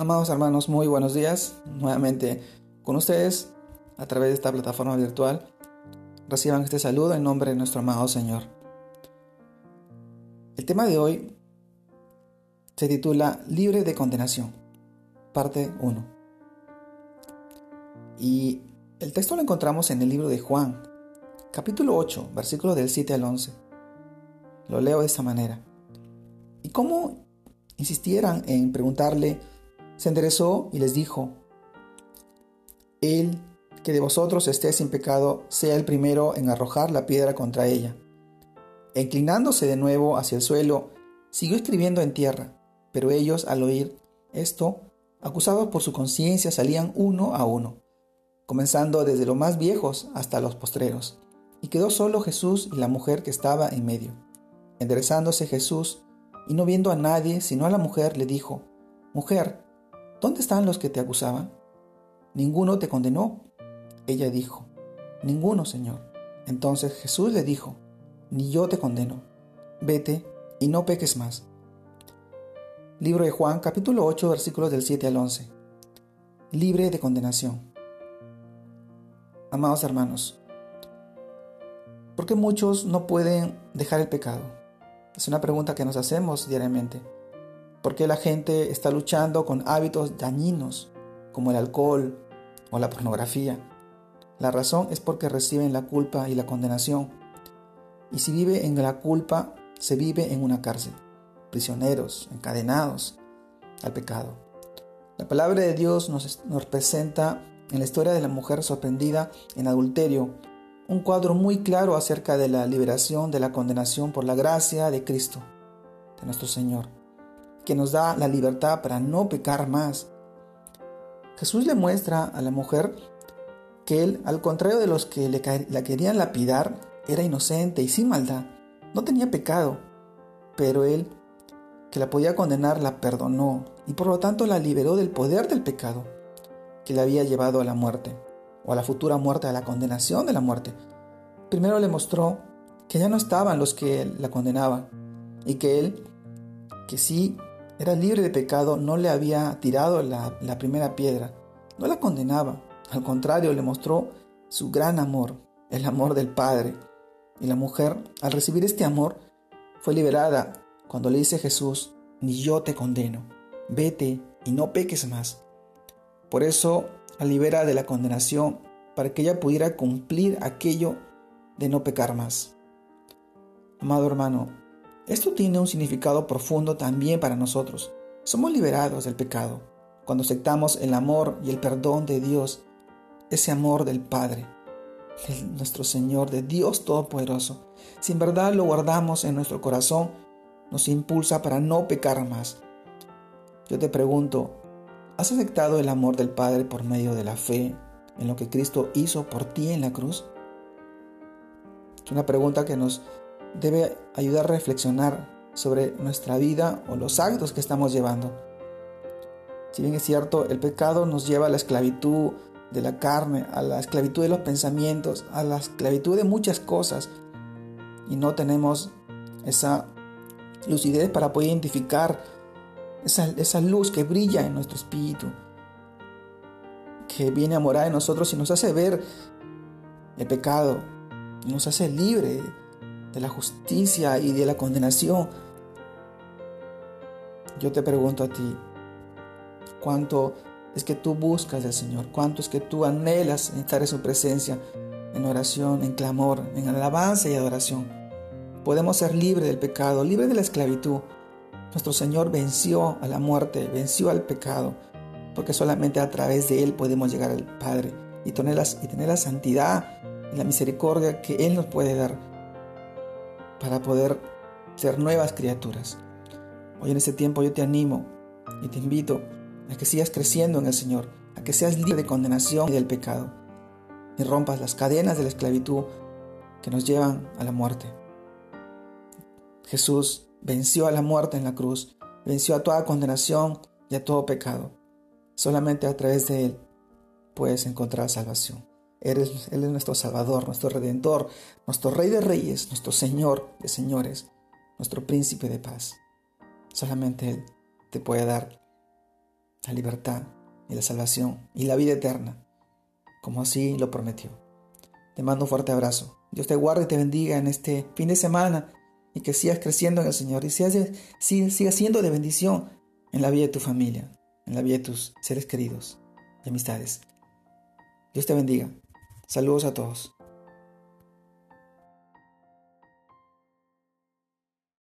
Amados hermanos, muy buenos días. Nuevamente con ustedes a través de esta plataforma virtual. Reciban este saludo en nombre de nuestro amado Señor. El tema de hoy se titula Libre de condenación, parte 1. Y el texto lo encontramos en el libro de Juan, capítulo 8, versículos del 7 al 11. Lo leo de esta manera. Y como insistieran en preguntarle, se enderezó y les dijo, El que de vosotros esté sin pecado, sea el primero en arrojar la piedra contra ella. E inclinándose de nuevo hacia el suelo, siguió escribiendo en tierra, pero ellos, al oír esto, acusados por su conciencia, salían uno a uno, comenzando desde los más viejos hasta los postreros, y quedó solo Jesús y la mujer que estaba en medio. Enderezándose Jesús, y no viendo a nadie sino a la mujer, le dijo, Mujer, ¿Dónde están los que te acusaban? Ninguno te condenó. Ella dijo, Ninguno, Señor. Entonces Jesús le dijo, Ni yo te condeno. Vete y no peques más. Libro de Juan, capítulo 8, versículos del 7 al 11. Libre de condenación. Amados hermanos, ¿por qué muchos no pueden dejar el pecado? Es una pregunta que nos hacemos diariamente. ¿Por qué la gente está luchando con hábitos dañinos como el alcohol o la pornografía? La razón es porque reciben la culpa y la condenación. Y si vive en la culpa, se vive en una cárcel, prisioneros, encadenados al pecado. La palabra de Dios nos, nos presenta en la historia de la mujer sorprendida en adulterio un cuadro muy claro acerca de la liberación de la condenación por la gracia de Cristo, de nuestro Señor que nos da la libertad para no pecar más. Jesús le muestra a la mujer que él, al contrario de los que le, la querían lapidar, era inocente y sin maldad, no tenía pecado, pero él, que la podía condenar, la perdonó y por lo tanto la liberó del poder del pecado que le había llevado a la muerte, o a la futura muerte, a la condenación de la muerte. Primero le mostró que ya no estaban los que la condenaban y que él, que sí era libre de pecado, no le había tirado la, primera piedra, no la condenaba, al contrario, le mostró su gran amor, el amor del Padre. Y la mujer, al recibir este amor, fue liberada cuando le dice Jesús, ni yo te condeno, vete y no peques más. Por eso la libera de la condenación para que ella pudiera cumplir aquello de no pecar más. Amado hermano, esto tiene un significado profundo también para nosotros. Somos liberados del pecado cuando aceptamos el amor y el perdón de Dios, ese amor del Padre, de nuestro Señor, de Dios Todopoderoso. Si en verdad lo guardamos en nuestro corazón, nos impulsa para no pecar más. Yo te pregunto, ¿has aceptado el amor del Padre por medio de la fe en lo que Cristo hizo por ti en la cruz? Es una pregunta que nos debe ayudar a reflexionar sobre nuestra vida o los actos que estamos llevando. Si bien es cierto, el pecado nos lleva a la esclavitud de la carne, a la esclavitud de los pensamientos, a la esclavitud de muchas cosas, y no tenemos esa lucidez para poder identificar esa, esa luz que brilla en nuestro espíritu, que viene a morar en nosotros y nos hace ver el pecado, y nos hace libre de la justicia y de la condenación. Yo te pregunto a ti, ¿cuánto es que tú buscas del Señor? ¿Cuánto es que tú anhelas estar en su presencia, en oración, en clamor, en alabanza y adoración? Podemos ser libres del pecado, libres de la esclavitud. Nuestro Señor venció a la muerte, venció al pecado, porque solamente a través de Él podemos llegar al Padre y tener, y tener la santidad y la misericordia que Él nos puede dar para poder ser nuevas criaturas. Hoy en este tiempo yo te animo y te invito a que sigas creciendo en el Señor, a que seas libre de condenación y del pecado, y rompas las cadenas de la esclavitud que nos llevan a la muerte. Jesús venció a la muerte en la cruz, venció a toda condenación y a todo pecado. Solamente a través de Él puedes encontrar salvación. Él es, nuestro Salvador, nuestro Redentor, nuestro Rey de Reyes, nuestro Señor de Señores, nuestro Príncipe de paz. Solamente Él te puede dar la libertad y la salvación y la vida eterna, como así lo prometió. Te mando un fuerte abrazo. Dios te guarde y te bendiga en este fin de semana y que sigas creciendo en el Señor y sigas, sigas siendo de bendición en la vida de tu familia, en la vida de tus seres queridos y amistades. Dios te bendiga. Saludos a todos.